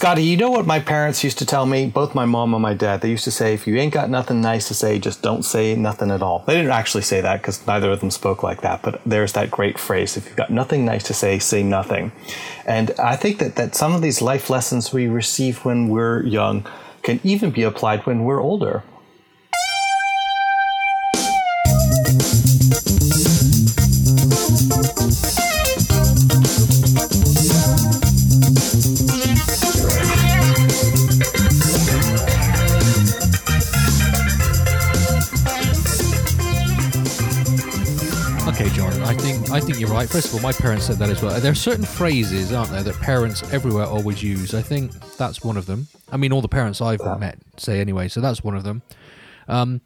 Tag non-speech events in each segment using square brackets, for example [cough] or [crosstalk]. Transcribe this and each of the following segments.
Scotty, you know what my parents used to tell me? Both my mom and my dad. They used to say, if you ain't got nothing nice to say, just don't say nothing at all. They didn't actually say that because neither of them spoke like that. But there's that great phrase: if you've got nothing nice to say, say nothing. And I think that that some of these life lessons we receive when we're young can even be applied when we're older. Think you're right. First of all, my parents said that as well. There are certain phrases, aren't there, that parents everywhere always use. I think that's one of them. I mean, all the parents I've met say anyway, so that's one of them. Um,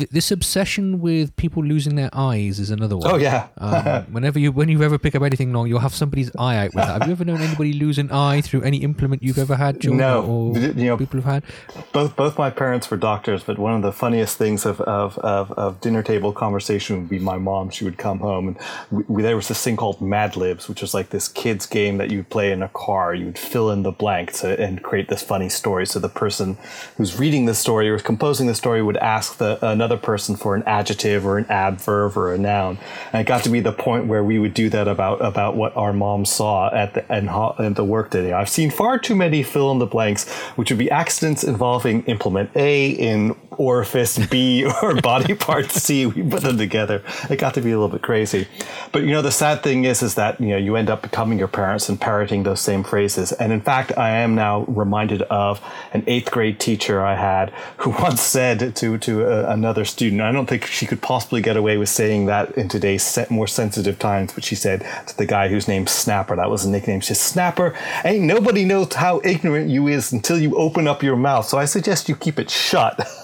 th- this obsession with people losing their eyes is another one. Oh yeah. um, [laughs] whenever you when you ever pick up anything long, you'll have somebody's eye out with that. Have you ever known anybody lose an eye through any implement you've ever had, John? No. Or You know, people have had. both both my parents were doctors, but one of the funniest things of, of, of, of dinner table conversation would be my mom. She would come home and we, we, there was this thing called Mad Libs, which was like this kids game that you would play in a car. You would fill in the blanks and create this funny story. So the person who's reading the story or composing the story would ask the another person for an adjective or an adverb or a noun. And it got to be the point where we would do that about about what our mom saw at the and at the work day. I've seen far too many fill in the blanks, which would be accidents involving implement A in orifice B [laughs] or body part C. We put them together. It got to be a little bit crazy. But you know, the sad thing is, is that you know you end up becoming your parents and parroting those same phrases. And in fact, I am now reminded of an eighth grade teacher I had who [laughs] once said to to a, another student. I don't think she could possibly get away with saying that in today's more sensitive times. But she said to the guy whose name's Snapper, that was a nickname. She said, "Snapper, ain't nobody knows how ignorant you is until you open up your mouth. So I suggest you keep it shut." [laughs]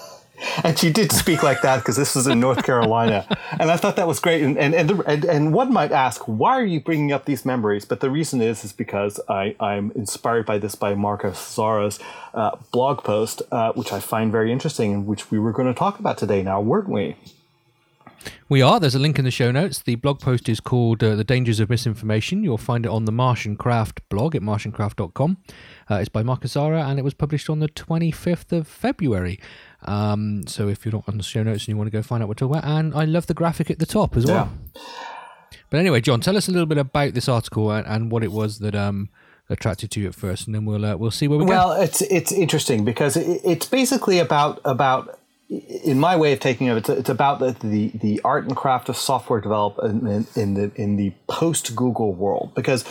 and she did speak like that because this was in North Carolina, and I thought that was great. And and and, the, and and one might ask, why are you bringing up these memories? But the reason is is because I I'm inspired by this by Marcus Zarra's uh, blog post, uh, which I find very interesting, and which we were going to talk about today. Now, weren't we? We are. There's a link in the show notes. The blog post is called uh, The Dangers of Misinformation. You'll find it on the MartianCraft blog at martiancraft.com. Uh, it's by Marcus Zarra and it was published on the 25th of February. Um, so if you're not on the show notes and you want to go find out what we're talking about, and I love the graphic at the top as well. Yeah. But anyway, John, tell us a little bit about this article and, and what it was that um, attracted to you at first, and then we'll uh, we'll see where we well, go. Well, it's it's interesting because it, it's basically about about in my way of taking it, it's, it's about the, the, the art and craft of software development in, in the in the post Google world because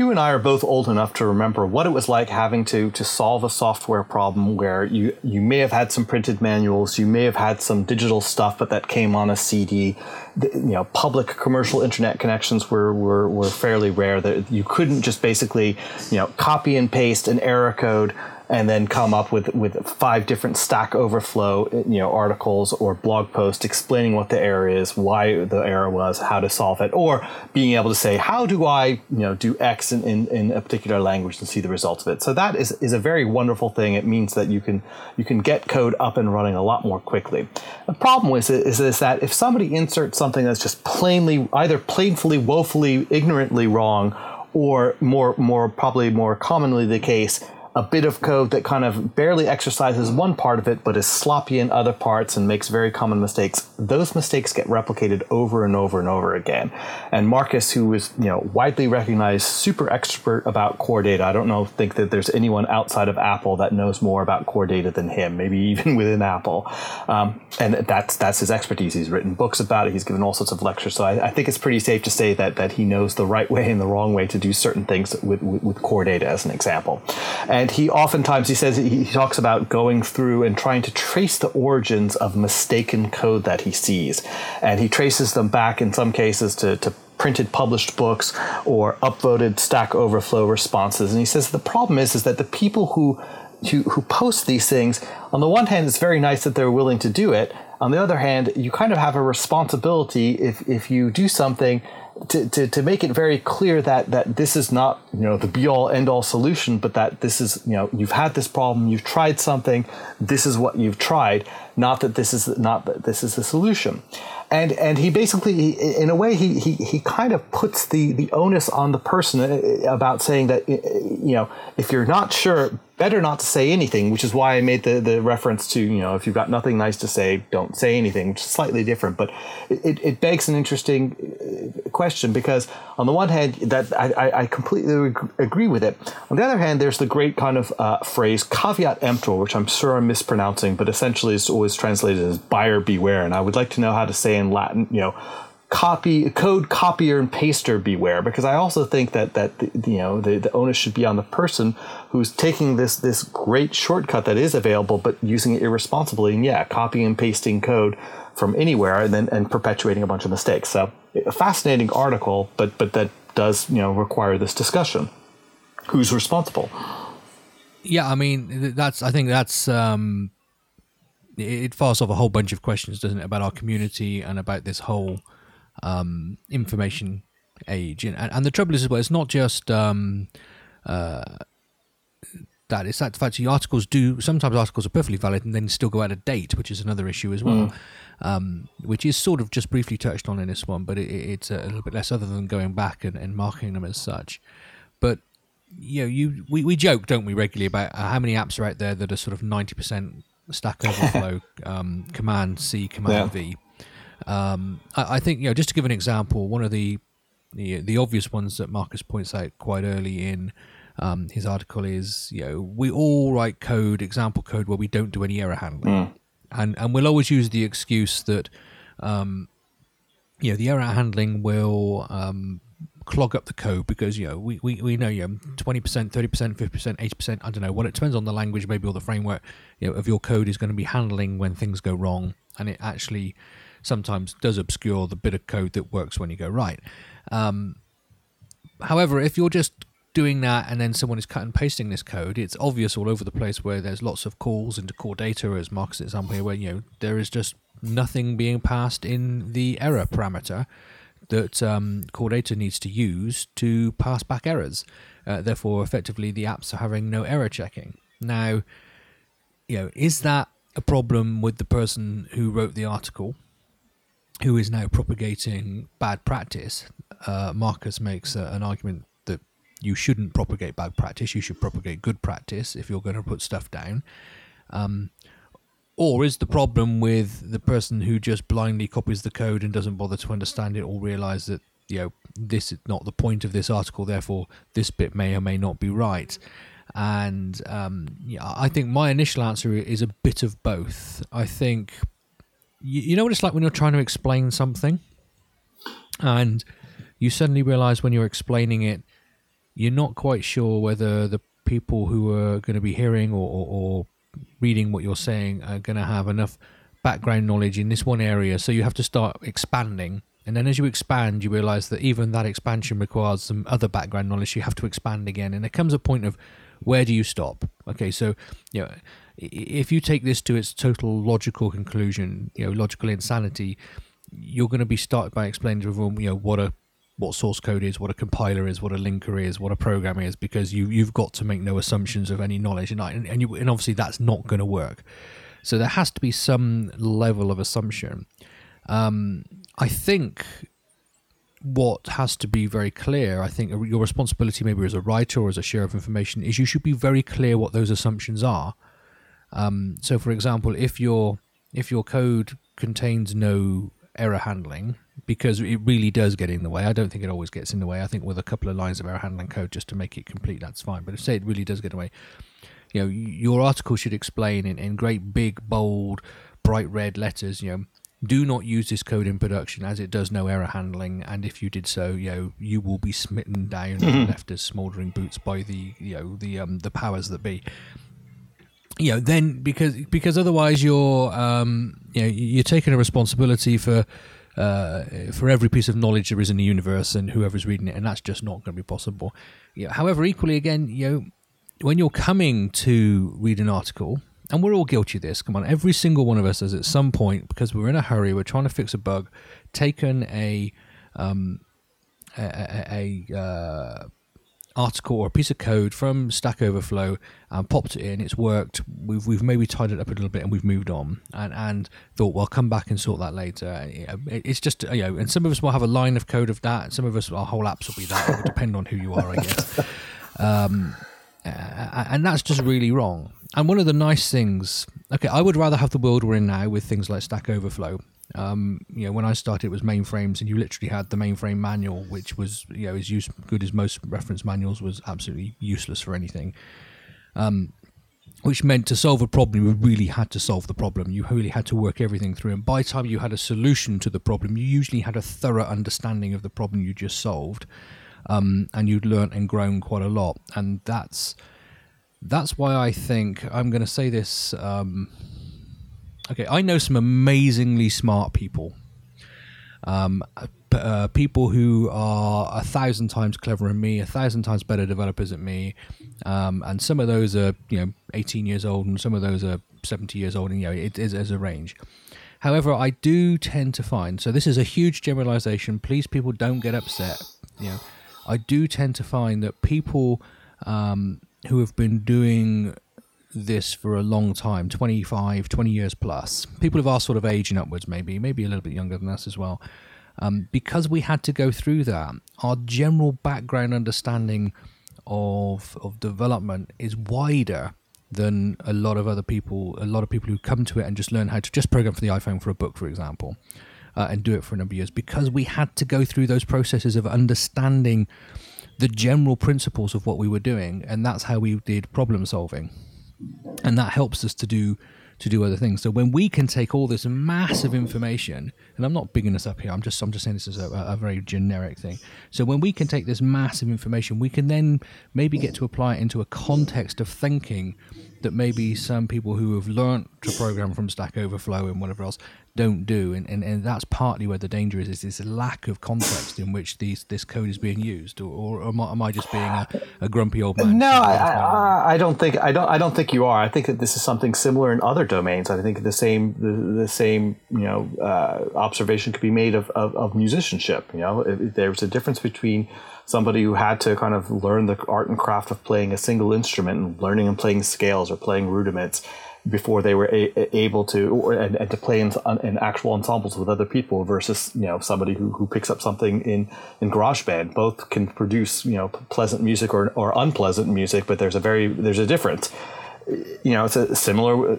you and I are both old enough to remember what it was like having to to solve a software problem where you you may have had some printed manuals, you may have had some digital stuff, but that came on a CD. The, you know, public commercial internet connections were, were were fairly rare. That you couldn't just basically you know copy and paste an error code and then come up with with five different Stack Overflow you know articles or blog posts explaining what the error is, why the error was, how to solve it, or being able to say how do I you know do X in, in, in a particular language and see the results of it. So that is is a very wonderful thing. It means that you can you can get code up and running a lot more quickly. The problem is is, is that if somebody inserts something that's just plainly either plainly woefully ignorantly wrong or more more probably more commonly the case a bit of code that kind of barely exercises one part of it but is sloppy in other parts and makes very common mistakes. Those mistakes get replicated over and over and over again. And marcus who is you know widely recognized super expert about core data i don't know think that there's anyone outside of apple that knows more about core data than him maybe [laughs] even within apple. Um, and that's that's his expertise. He's written books about it. He's given all sorts of lectures. So I, I, think it's pretty safe to say that that he knows the right way and the wrong way to do certain things with, with, with core data as an example. and and he oftentimes he says he talks about going through and trying to trace the origins of mistaken code that he sees. And he traces them back in some cases to, to printed published books or upvoted stack overflow responses. And he says the problem is is that the people who who, who post these things on the one hand it's very nice that they're willing to do it. On the other hand you kind of have a responsibility if if you do something to, to, to make it very clear that that this is not you know the be all end all solution, but that this is you know you've had this problem, you've tried something, this is what you've tried, not that this is not that this is the solution. And and he basically in a way he he, he kind of puts the the onus on the person uh, about saying that uh, you know if you're not sure better not to say anything which is why i made the the reference to you know if you've got nothing nice to say don't say anything which is slightly different. But it, it begs an interesting uh, question because on the one hand that i i completely agree with it. On the other hand there's the great kind of uh, phrase caveat emptor which i'm sure i'm mispronouncing but essentially is always translated as buyer beware and i would like to know how to say in Latin, you know, copy code copier and paster beware because I also think that that you know the, the onus should be on the person who's taking this this great shortcut that is available but using it irresponsibly and yeah copying and pasting code from anywhere and then and perpetuating a bunch of mistakes. So a fascinating article but but that does you know require this discussion. Who's responsible? Yeah I mean that's I think that's um it fires off a whole bunch of questions, doesn't it, about our community and about this whole um, information age. And, and the trouble is, as well, it's not just um, uh, that; it's that the fact the articles do sometimes articles are perfectly valid and then still go out of date, which is another issue as well. Mm. Um, which is sort of just briefly touched on in this one, but it, it's a little bit less other than going back and, and marking them as such. But you know, you we, we joke, don't we, regularly about how many apps are out there that are sort of ninety percent Stack Overflow, um, Command C, Command yeah. V. Um, I, I, think you know just to give an example, one of the, the the obvious ones that Marcus points out quite early in um, his article is you know we all write code, example code where we don't do any error handling, mm. and and we'll always use the excuse that um, you know the error handling will um, clog up the code because you know we, we, we know you know twenty percent, thirty percent, fifty percent, eighty percent. I don't know well it depends on the language, maybe or the framework you know of your code is going to be handling when things go wrong, and it actually sometimes does obscure the bit of code that works when you go right. Um, however, if you're just doing that and then someone is cut and pasting this code, it's obvious all over the place where there's lots of calls into core data, as Mark's example here, where you know there is just nothing being passed in the error parameter that um, core data needs to use to pass back errors. Uh, therefore, effectively, the apps are having no error checking. Now, you know, is that a problem with the person who wrote the article, who is now propagating bad practice? Uh, Marcus makes uh, an argument that you shouldn't propagate bad practice. You should propagate good practice if you're going to put stuff down. Um, or is the problem with the person who just blindly copies the code and doesn't bother to understand it or realize that, you know, this is not the point of this article, therefore this bit may or may not be right? And um, yeah, I think my initial answer is a bit of both. I think, you, you know what it's like when you're trying to explain something and you suddenly realize when you're explaining it, you're not quite sure whether the people who are going to be hearing or, or, or reading what you're saying are going to have enough background knowledge in this one area. So you have to start expanding. And then as you expand, you realize that even that expansion requires some other background knowledge. You have to expand again. And there comes a point of where do you stop? Okay, so you know, if you take this to its total logical conclusion, you know, logical insanity, you're going to be started by explaining to everyone, you know, what a what source code is, what a compiler is, what a linker is, what a program is, because you you've got to make no assumptions of any knowledge, and and, you, and obviously that's not going to work. So there has to be some level of assumption. Um, I think what has to be very clear, I think your responsibility maybe as a writer or as a share of information is you should be very clear what those assumptions are. Um, so, for example, if your if your code contains no error handling, because it really does get in the way. I don't think it always gets in the way. I think with a couple of lines of error handling code just to make it complete, that's fine. But if say it really does get in the way, you know, your article should explain in, in great big bold bright red letters, you know, do not use this code in production as it does no error handling and if you did so you know you will be smitten down and mm-hmm. left as smoldering boots by the you know the um the powers that be you know then because because otherwise you're um you know you're taking a responsibility for uh, for every piece of knowledge there is in the universe and whoever's reading it, and that's just not going to be possible. However, equally, again, you know, when you're coming to read an article, and we're all guilty of this. Come on, every single one of us has at some point, because we're in a hurry, we're trying to fix a bug, taken a um, a, a uh, article or a piece of code from Stack Overflow and popped it in. It's worked. We've we've maybe tied it up a little bit and we've moved on and and thought, well, come back and sort that later. It's just you know, and some of us will have a line of code of that. Some of us, our whole apps will be that. It will depend on who you are, I guess. [laughs] Um, and that's just really wrong. And one of the nice things, okay, I would rather have the world we're in now with things like Stack Overflow um, you know, when I started, it was mainframes, and you literally had the mainframe manual, which was you know as use, good as most reference manuals, was absolutely useless for anything. Um, which meant to solve a problem, you really had to solve the problem. You really had to work everything through, and by the time you had a solution to the problem, you usually had a thorough understanding of the problem you just solved, um, and you'd learned and grown quite a lot. And that's that's why I think I'm going to say this. Um, Okay, I know some amazingly smart people. Um, uh, people who are a thousand times cleverer than me, a thousand times better developers than me, um, and some of those are you know 18 years old, and some of those are 70 years old, and you know it is as a range. However, I do tend to find so this is a huge generalization. Please, people, don't get upset. You know, I do tend to find that people um, who have been doing this for a long time 25 20 years plus. People of our sort of age and upwards maybe maybe a little bit younger than us as well. Um, because we had to go through that our general background understanding of of development is wider than a lot of other people a lot of people who come to it and just learn how to just program for the iphone for a book for example uh, and do it for a number of years. Because we had to go through those processes of understanding the general principles of what we were doing and that's how we did problem solving and that helps us to do to do other things. So when we can take all this massive information, and I'm not bigging this up here, I'm just I'm just saying this is a, a, very generic thing. So when we can take this massive information, we can then maybe get to apply it into a context of thinking that maybe some people who have learned to program from Stack Overflow and whatever else don't do, and, and, and that's partly where the danger is: is this lack of context in which these this code is being used, or, or am, I, am, I, just being a, a grumpy old man? No, I, I, I, don't think I don't I don't think you are. I think that this is something similar in other domains. I think the same the, the same you know uh, observation could be made of, of, of musicianship. You know, there's a difference between somebody who had to kind of learn the art and craft of playing a single instrument and learning and playing scales or playing rudiments before they were a- able to and, and, to play in, in, actual ensembles with other people versus you know somebody who, who picks up something in in GarageBand. Both can produce you know pleasant music or, or unpleasant music, but there's a very there's a difference. You know, it's a similar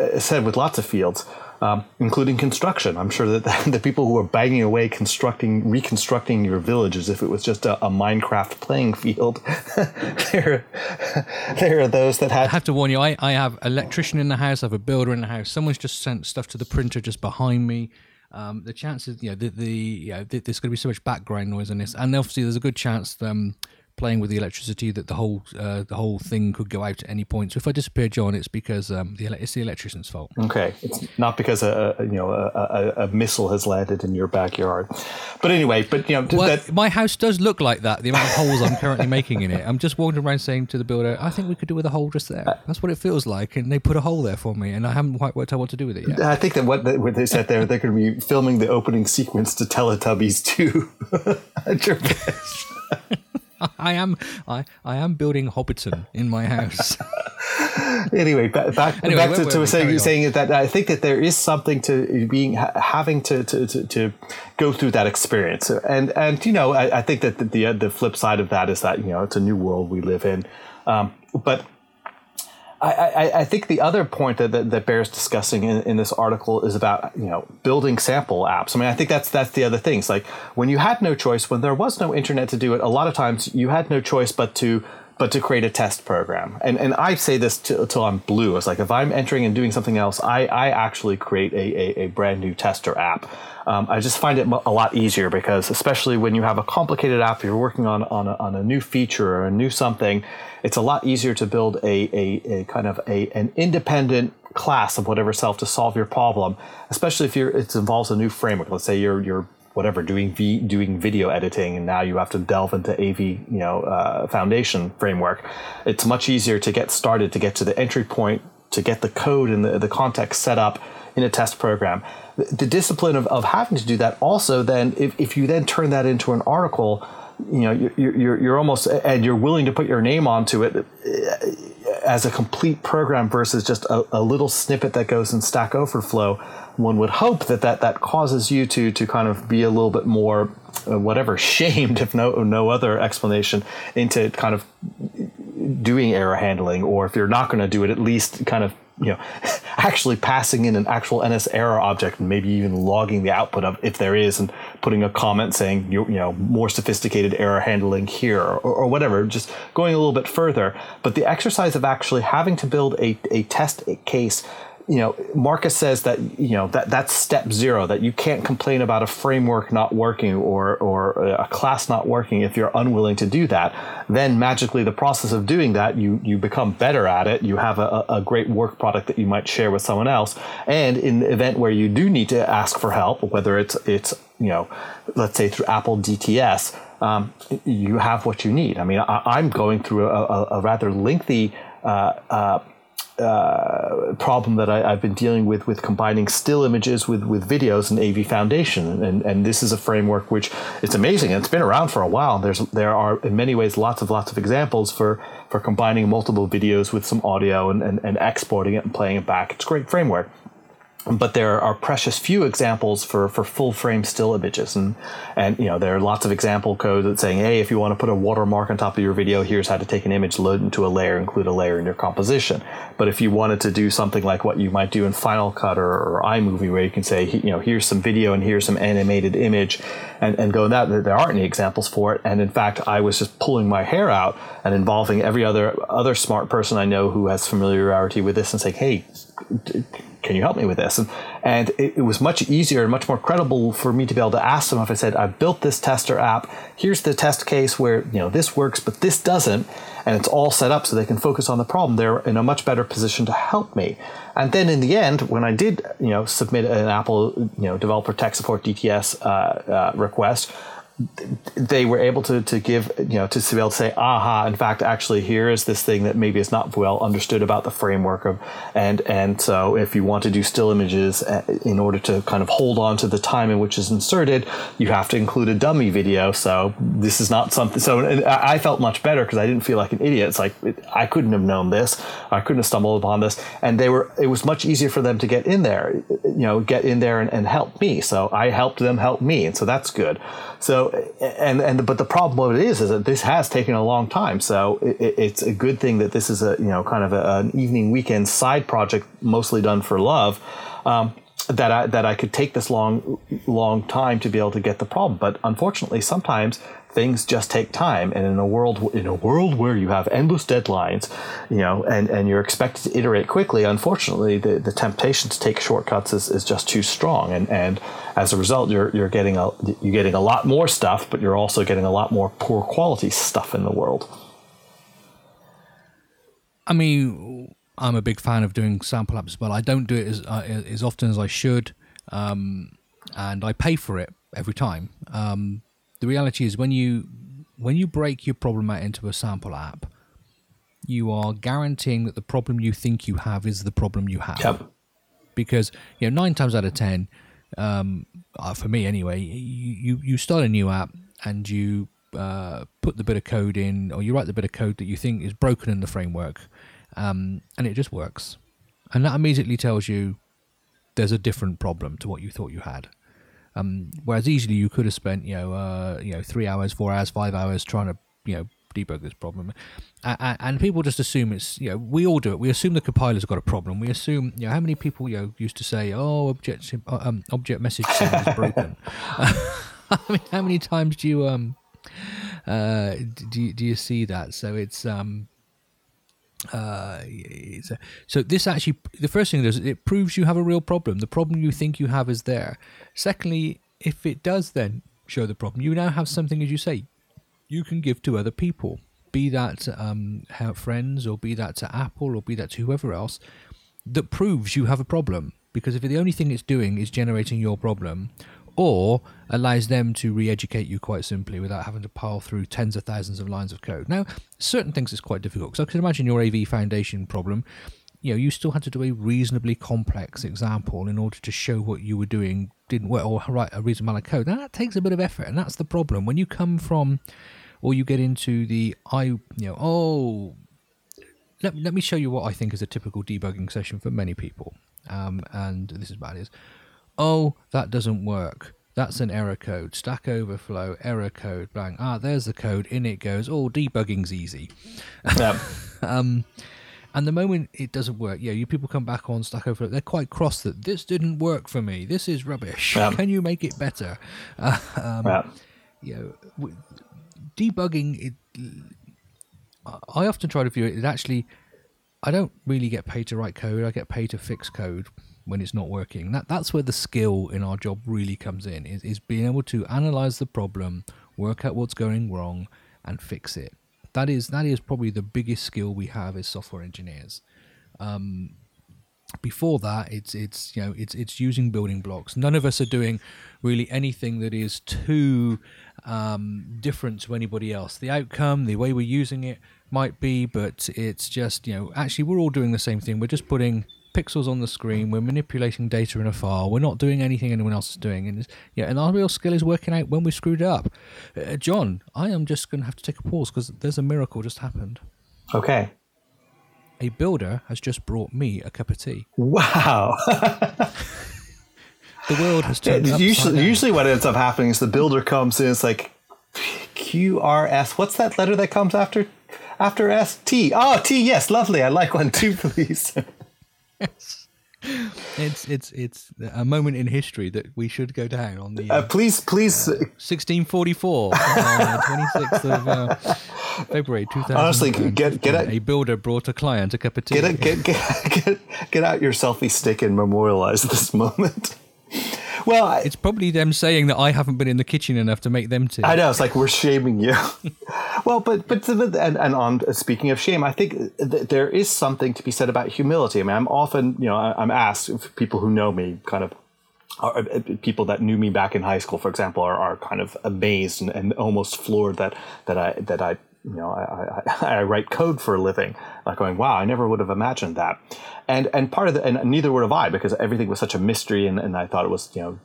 uh, said with lots of fields um, including construction. I'm sure that [laughs] the, people who are banging away constructing, reconstructing your village as if it was just a, a Minecraft playing field, [laughs] there, there are those that have. I have to warn you. I, I have electrician in the house. I have a builder in the house. Someone's just sent stuff to the printer just behind me. Um, the chances, you know, the, the you know, there's going to be so much background noise in this, and obviously there's a good chance um, playing with the electricity that the whole uh, the whole thing could go out at any point. So if I disappear, John, it's because um, the it's the electrician's fault. Okay, it's not because a, a you know a, a, a, missile has landed in your backyard. But anyway, but you know well, that, my house does look like that. The amount of holes I'm currently making in it. I'm just walking around saying to the builder, I think we could do with a hole just there. That's what it feels like, and they put a hole there for me, and I haven't quite worked out what to do with it yet. I think that what, they, what they said there, they're going to be filming the opening sequence to Teletubbies 2 at your [laughs] I am I, I am building Hobbiton in my house. [laughs] [laughs] anyway, back back, anyway, back to, to saying saying that I think that there is something to being having to, to, to, to, go through that experience, and and you know I, I think that the, the, the flip side of that is that you know it's a new world we live in, um, but I, I, think the other point that, that, that bears discussing in, in, this article is about you know building sample apps. I mean, I think that's that's the other thing. It's like when you had no choice, when there was no internet to do it, a lot of times you had no choice but to but to create a test program. And and I say this till I'm blue. It's like if I'm entering and doing something else, I I actually create a a, a brand new tester app. Um, I just find it a lot easier because especially when you have a complicated app, you're working on on a, on a new feature or a new something it's a lot easier to build a, a, a kind of a, an independent class of whatever self to solve your problem, especially if you're, it involves a new framework. Let's say you're, you're whatever doing v, doing video editing and now you have to delve into AV you know uh, foundation framework. It's much easier to get started to get to the entry point to get the code and the, the context set up in a test program. The, the discipline of, of having to do that also then, if, if you then turn that into an article, you know, you're, you're, you're almost, and you're willing to put your name onto it as a complete program versus just a, a little snippet that goes in Stack Overflow, one would hope that that, that causes you to, to kind of be a little bit more, uh, whatever, [laughs] shamed, if no, no other explanation, into kind of doing error handling, or if you're not going to do it, at least kind of you know [laughs] actually passing in an actual NSError object and maybe even logging the output of if there is and putting a comment saying you, you know more sophisticated error handling here or, or, whatever just going a little bit further. But the exercise of actually having to build a, a test case you know, Marcus says that you know that that's step zero. That you can't complain about a framework not working or or a class not working if you're unwilling to do that. Then magically, the process of doing that, you you become better at it. You have a, a great work product that you might share with someone else. And in the event where you do need to ask for help, whether it's it's you know, let's say through Apple DTS, um, you have what you need. I mean, I, am going through a, a, a rather lengthy. Uh, uh, uh, problem that I, have been dealing with with combining still images with, with videos in AV Foundation, and and this is a framework which it's amazing. It's been around for a while. There's there are in many ways lots of lots of examples for for combining multiple videos with some audio and, and, and exporting it and playing it back. It's a great framework but there are precious few examples for, for full frame still images. And and you know there are lots of example code that's saying hey if you want to put a watermark on top of your video here's how to take an image load into a layer include a layer in your composition. But if you wanted to do something like what you might do in Final Cut or, or iMovie where you can say you know here's some video and here's some animated image and, and go that there aren't any examples for it. And in fact I was just pulling my hair out and involving every other other smart person I know who has familiarity with this and saying hey can you help me with this? And, and it, it, was much easier and much more credible for me to be able to ask them if I said, I've built this tester app. Here's the test case where, you know, this works, but this doesn't. And it's all set up so they can focus on the problem. They're in a much better position to help me. And then in the end, when I did, you know, submit an Apple, you know, developer tech support DTS uh, uh, request, they were able to, to give you know to be able to say aha in fact actually here is this thing that maybe is not well understood about the framework of and and so if you want to do still images uh, in order to kind of hold on to the time in which is inserted you have to include a dummy video so this is not something so I felt much better because I didn't feel like an idiot. It's like I couldn't have known this. I couldn't have stumbled upon this. And they were it was much easier for them to get in there you know get in there and, and help me. So I helped them help me and so that's good. So, and and but the problem of it is, is that this has taken a long time. So it, it's a good thing that this is a you know kind of a, an evening weekend side project, mostly done for love. Um, that I that I could take this long long time to be able to get the problem. But unfortunately, sometimes things just take time. And in a world in a world where you have endless deadlines you know and and you're expected to iterate quickly unfortunately the, the temptation to take shortcuts is, is just too strong. And and as a result you're you're getting a you're getting a lot more stuff but you're also getting a lot more poor quality stuff in the world. I mean i'm a big fan of doing sample apps but i don't do it as uh, as often as i should um, and i pay for it every time. Um, the reality is when you when you break your problem out into a sample app, you are guaranteeing that the problem you think you have is the problem you have. Yep. Because you know nine times out of ten, um, uh, for me anyway, you you start a new app and you uh, put the bit of code in, or you write the bit of code that you think is broken in the framework, um, and it just works, and that immediately tells you there's a different problem to what you thought you had. Um, whereas easily you could have spent you know uh, you know three hours, four hours, five hours trying to you know debug this problem, and, and people just assume it's you know we all do it. We assume the compiler's got a problem. We assume you know how many people you know used to say oh object uh, um, object message is broken. [laughs] [laughs] I mean, how many times do you um uh do you, do you see that? So it's um uh, so this actually the first thing does it proves you have a real problem. The problem you think you have is there. Secondly if it does then show the problem you now have something as you say you can give to other people be that um, friends or be that to apple or be that to whoever else that proves you have a problem. Because if the only thing it's doing is generating your problem or allows them to re-educate you quite simply without having to pile through tens of thousands of lines of code. Now, certain things is quite difficult because I can imagine your AV foundation problem. you know you still had to do a reasonably complex example in order to show what you were doing didn't work or write a reasonable amount of code. Now, that takes a bit of effort, and that's the problem when you come from or you get into the I you know oh let, let me show you what I think is a typical debugging session for many people. Um, and this is bad is oh that doesn't work that's an error code. Stack Overflow, error code, bang. Ah, there's the code. In it goes. Oh, debugging's easy. Yeah. [laughs] um, and the moment it doesn't work, yeah, you people come back on Stack Overflow. They're quite cross that this didn't work for me. This is rubbish. Yeah. Can you make it better? Uh, [laughs] um, yeah. You know, debugging. It, I often try to view it. It actually, I don't really get paid to write code. I get paid to fix code when it's not working. That that's where the skill in our job really comes in. Is is being able to analyze the problem, work out what's going wrong, and fix it. That is that is probably the biggest skill we have as software engineers. Um, before that, it's it's you know it's it's using building blocks. None of us are doing really anything that is too um, different to anybody else. The outcome, the way we're using it might be, but it's just you know actually we're all doing the same thing. We're just putting pixels on the screen. We're manipulating data in a file. We're not doing anything anyone else is doing. And yeah, and our real skill is working out when we screwed it up. Uh, John, I am just going to have to take a pause because there's a miracle just happened. Okay. A builder has just brought me a cup of tea. Wow. [laughs] The world has turned upside usually, usually what ends up happening is the builder comes in. It's like QRS. What's that letter that comes after after S? T. Oh, T. Yes, lovely. I like one too, [laughs] please. [laughs] It's it's it's a moment in history that we should go down on the Uh, uh, please, please. 1644, uh, 26th of uh, February 2000. Honestly, get- get A builder brought a client a cup of tea. Get, get, get, get, get out your selfie stick and memorialize this moment. Well, I, It's probably them saying that I haven't been in the kitchen enough to make them tea. I know it's like we're shaming you. [laughs] well, but but and, and on speaking of shame, I think th- there is something to be said about humility. I mean, I'm often you know I'm asked if people who know me kind of. Are, uh, people that knew me back in high school, for example, are, are kind of amazed and, and almost floored that that I that I you know I, I, [laughs] I write code for a living. Like going, wow, I never would have imagined that. And and part of the and neither would have I because everything was such a mystery and, and I thought it was you know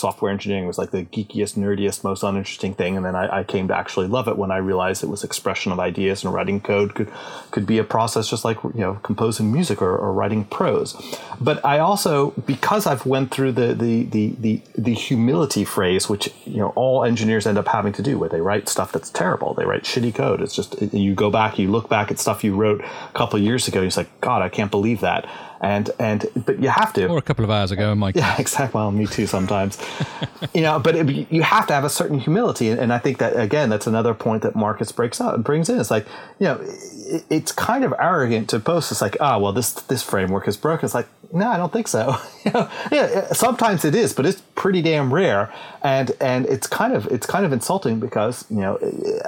software engineering was like the geekiest, nerdiest, most uninteresting thing. And then I, I, came to actually love it when I realized it was expression of ideas and writing code could could be a process just like you know composing music or, or writing prose. But I also because I've went through the the, the the the humility phrase, which you know all engineers end up having to do, where they write stuff that's terrible. They write shitty code. It's just you go back, you look back at stuff you wrote a couple years ago, and it's like, God, I can't believe that and and but you have to or a couple of hours ago, Mike. Yeah, [laughs] exactly. Well, me too sometimes. [laughs] you know, but it, you have to have a certain humility, and, and, I think that again, that's another point that Marcus breaks out and brings in. It's like you know, it, it's kind of arrogant to boast. It's like, ah, oh, well, this this framework is broken. It's like, no, I don't think so. [laughs] you know, yeah, sometimes it is, but it's pretty damn rare, and and it's kind of it's kind of insulting because you know,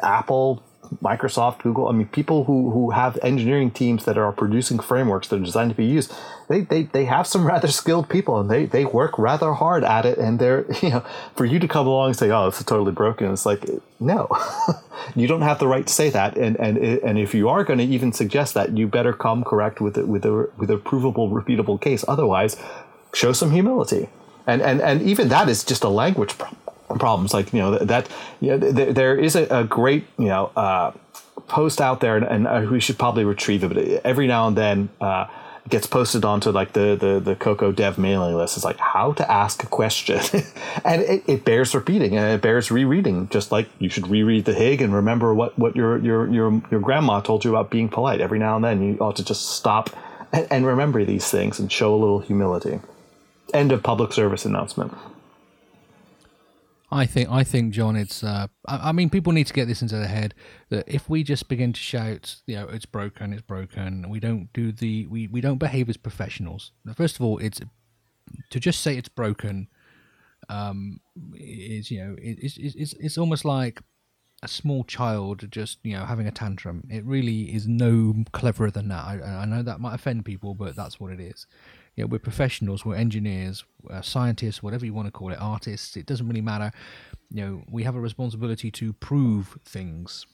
Apple Microsoft, Google, I mean, people who, who have engineering teams that are producing frameworks that are designed to be used, they, they, they have some [laughs] rather skilled people and they, they work rather hard at it. And they're, [laughs] you know, for you to come along and say, oh, it's totally broken, it's like, no, [laughs] you don't have the right to say that. And, and, and if you are going to even suggest that, you better come correct with it, with a, with a provable, repeatable case. Otherwise, show some humility. And, and, and even that is just a language problem problems like you know that you know, there, there is a, a, great you know uh, post out there and, and uh, we should probably retrieve it but every now and then uh, gets posted onto like the, the the cocoa dev mailing list. It's like how to ask a question. [laughs] And it, it, bears repeating and it bears rereading just like you should reread the hig and remember what what your your your, your grandma told you about being polite. Every now and then you ought to just stop and, and remember these things and show a little humility. End of public service announcement I think I think John, it's. Uh, I, I, mean, people need to get this into their head that if we just begin to shout, you know, it's broken, it's broken, we don't do the we, we don't behave as professionals. First of all, it's to just say it's broken. Um, is you know, it, it's it's it's almost like a small child just you know having a tantrum. It really is no cleverer than that. I, I know that might offend people, but that's what it is you know, we're professionals, we're engineers, we're scientists, whatever you want to call it, artists. It doesn't really matter. You know, we have a responsibility to prove things,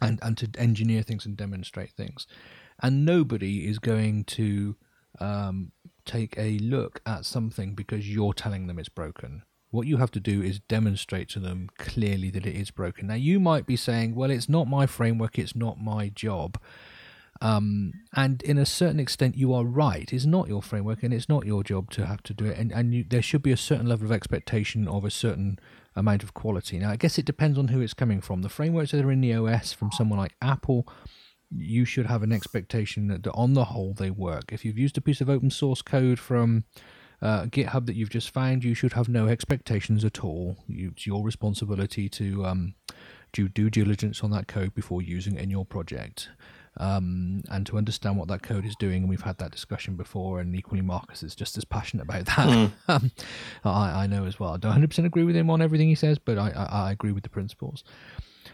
and and to engineer things and demonstrate things. and nobody is going to um, take a look at something because you're telling them it's broken. What you have to do is demonstrate to them clearly that it is broken. Now, you might be saying, well, it's not my framework, it's not my job. Um, and in a certain extent, you are right. It's not your framework, and it's not your job to have to do it. And, and you, there should be a certain level of expectation of a certain amount of quality. Now, I guess it depends on who it's coming from. The frameworks that are in the OS from someone like Apple, you should have an expectation that on the whole they work. If you've used a piece of open source code from uh, GitHub that you've just found, you should have no expectations at all. You, it's your responsibility to um, do due diligence on that code before using it in your project. Um, and to understand what that code is doing. And we've had that discussion before, and equally, Marcus is just as passionate about that. Mm. [laughs] I, I, know as well. I don't 100% agree with him on everything he says, but I, I, I agree with the principles.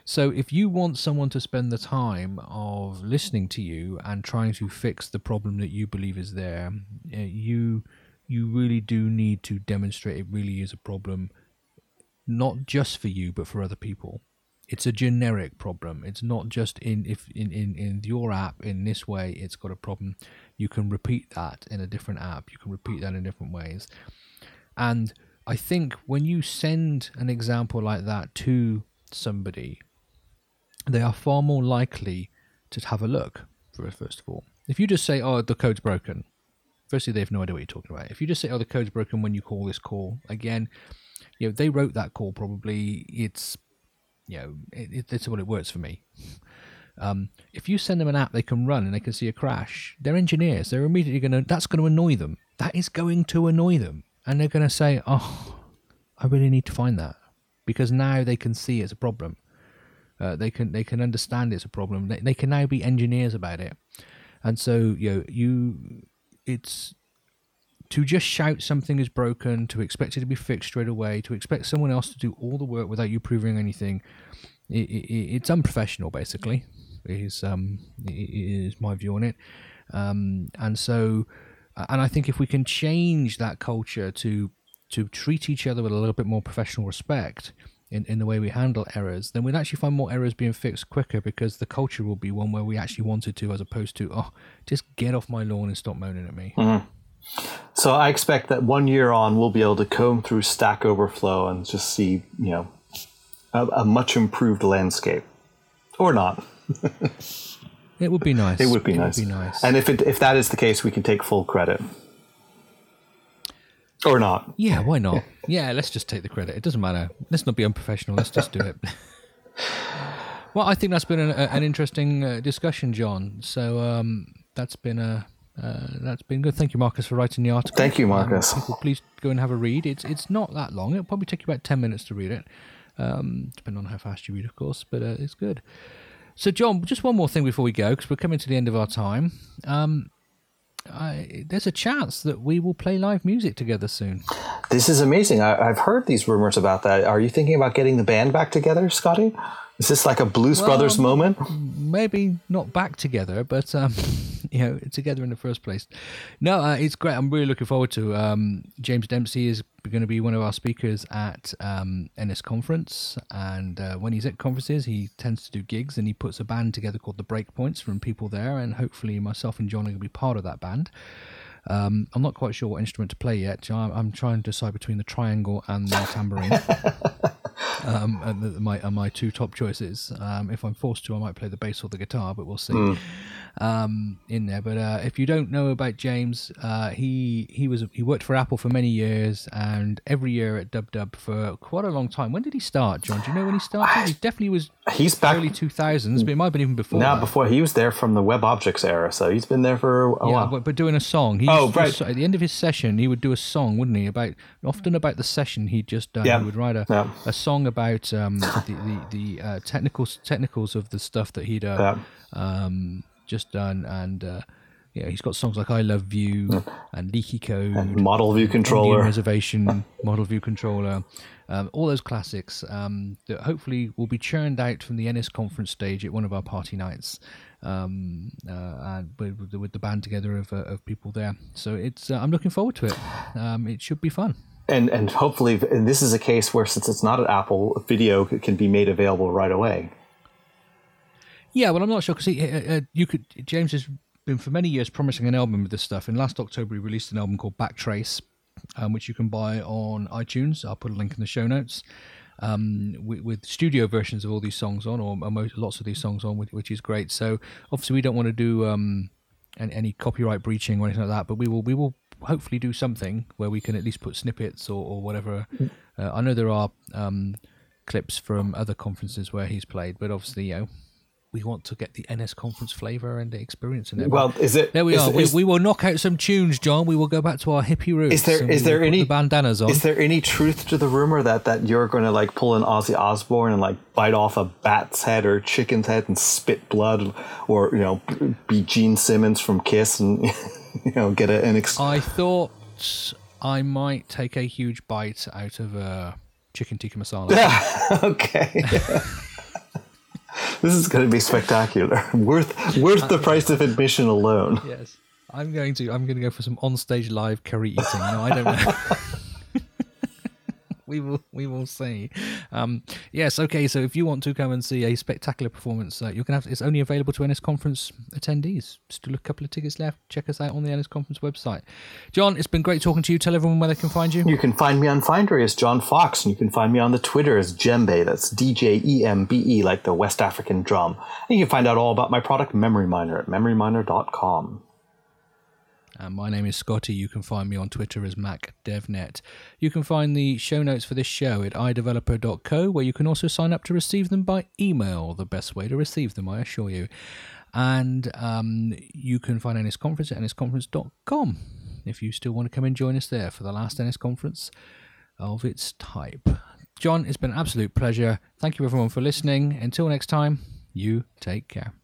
So if you want someone to spend the time of listening to you and trying to fix the problem that you believe is there, uh, you you really do need to demonstrate it really is a problem, not just for you but for other people. It's a generic problem. It's not just in if in, in, in your app in this way it's got a problem. You can repeat that in a different app. You can repeat that in different ways. And I think when you send an example like that to somebody, they are far more likely to have a look, first of all. If you just say, oh, the code's broken, firstly, they have no idea what you're talking about. If you just say, oh, the code's broken when you call this call, again, you know, they wrote that call probably. It's, you know, it, it's what it works for me. Um, if you send them an app they can run and they can see a crash, they're engineers. They're immediately going to, that's going to annoy them. That is going to annoy them. And they're going to say, oh, I really need to find that because now they can see it's a problem. Uh, they can they can understand it's a problem. They, they can now be engineers about it. And so you know, you it's to just shout something is broken, to expect it to be fixed straight away, to expect someone else to do all the work without you proving anything, it, it, it's unprofessional. Basically, is um is my view on it. Um, and so, and I think if we can change that culture to to treat each other with a little bit more professional respect in, in the way we handle errors, then we'd actually find more errors being fixed quicker because the culture will be one where we actually wanted to, as opposed to, oh, just get off my lawn and stop moaning at me. Mm-hmm. So I expect that one year on, we'll be able to comb through Stack Overflow and just see, you know, a, a much improved landscape, or not. [laughs] it would be nice. It would be it nice. Would be nice. And if it, if that is the case, we can take full credit or not. Yeah, why not? yeah, let's just take the credit. It doesn't matter. Let's not be unprofessional. Let's just do it. [laughs] well, I think that's been an, an interesting uh, discussion, John. So um, that's been a uh, that's been good. Thank you, Marcus, for writing the article. Thank you, Marcus. Um, people, please go and have a read. It's it's not that long. It'll probably take you about ten minutes to read it, um, depending on how fast you read, of course. But uh, it's good. So, John, just one more thing before we go, because we're coming to the end of our time. Um, I, there's a chance that we will play live music together soon. This is amazing. I, have heard these rumors about that. Are you thinking about getting the band back together, Scotty? Is this like a Blues well, Brothers moment? Maybe not back together, but um, [laughs] you know, together in the first place. No, uh, it's great. I'm really looking forward to. Um, James Dempsey is going to be one of our speakers at um, NSConference, and uh, when he's at conferences, he tends to do gigs, and he puts a band together called the Breakpoints from people there, and hopefully myself and John are going to be part of that band. Um, I'm not quite sure what instrument to play yet. I'm trying to decide between the triangle and the tambourine. [laughs] um, and the, my my two top choices. Um, if I'm forced to, I might play the bass or the guitar, but we'll see. Mm. Um, in there, but uh, if you don't know about James, uh, he he was he worked for Apple for many years, and every year at Dub Dub for quite a long time. When did he start, John? Do you know when he started? He definitely was. He's back early 2000s, but it might have been even before. Now, before he was there from the WebObjects era, so he's been there for a yeah, while. But, but doing a song. He oh, right. at the end of his session, he would do a song, wouldn't he? About often about the session he'd just done. Yeah. He would write a, yeah. a song about um, the the, the uh, technicals technicals of the stuff that he'd uh, um, just done, and uh, yeah, he's got songs like "I Love View" and "Leaky Code," and "Model View Controller," Indian Reservation, "Model View Controller." Um, all those classics um, that hopefully will be churned out from the NSConference stage at one of our party nights, um, uh, and with, with, the band together of, uh, of people there. So it's uh, I'm looking forward to it. Um, it should be fun and and hopefully and this is a case where since it's not an apple video can be made available right away yeah well i'm not sure because uh, uh, you could james has been for many years promising an album with this stuff. And last October, he released an album called Backtrace, um, which you can buy on iTunes. I'll put a link in the show notes. Um, with, with, studio versions of all these songs on, or most, lots of these songs on, which, is great. So obviously, we don't want to do um, any, copyright breaching or anything like that, but we will we will hopefully do something where we can at least put snippets or, or whatever. Mm. Uh, I know there are um, clips from other conferences where he's played, but obviously, you know, we want to get the NSConference flavor and the experience in it. Well, is it? There we is, are. Is, we, we, will knock out some tunes, John. We will go back to our hippie roots. Is there is there any the bandanas on? Is there any truth to the rumor that that you're going to like pull an Ozzy Osbourne and like bite off a bat's head or chicken's head and spit blood, or you know, be Gene Simmons from Kiss and [laughs] [laughs] you know get a, an. Ex- I thought I might take a huge bite out of a chicken tikka masala. Yeah. [laughs] okay. [laughs] this is going to be spectacular. worth worth the price of admission alone. Yes. I'm going to I'm going to go for some on-stage live curry eating. No, I don't know. We will we will see. Um, yes, okay. So if you want to come and see a spectacular performance, uh, you can have. It's only available to NSConference attendees. Still a couple of tickets left. Check us out on the NSConference website. John, it's been great talking to you. Tell everyone where they can find you. You can find me on Findery as John Fox, and you can find me on the Twitter as Djembe. That's D J E M B E, like the West African drum. And you can find out all about my product Memory Miner at memoryminer.com. Uh, my name is Scotty. You can find me on Twitter as MacDevNet. You can find the show notes for this show at iDeveloper.co, where you can also sign up to receive them by email. The best way to receive them, I assure you. And um, you can find NSConference at nsconference.com if you still want to come and join us there for the last NSConference of its type. John, it's been an absolute pleasure. Thank you everyone for listening. Until next time, you take care.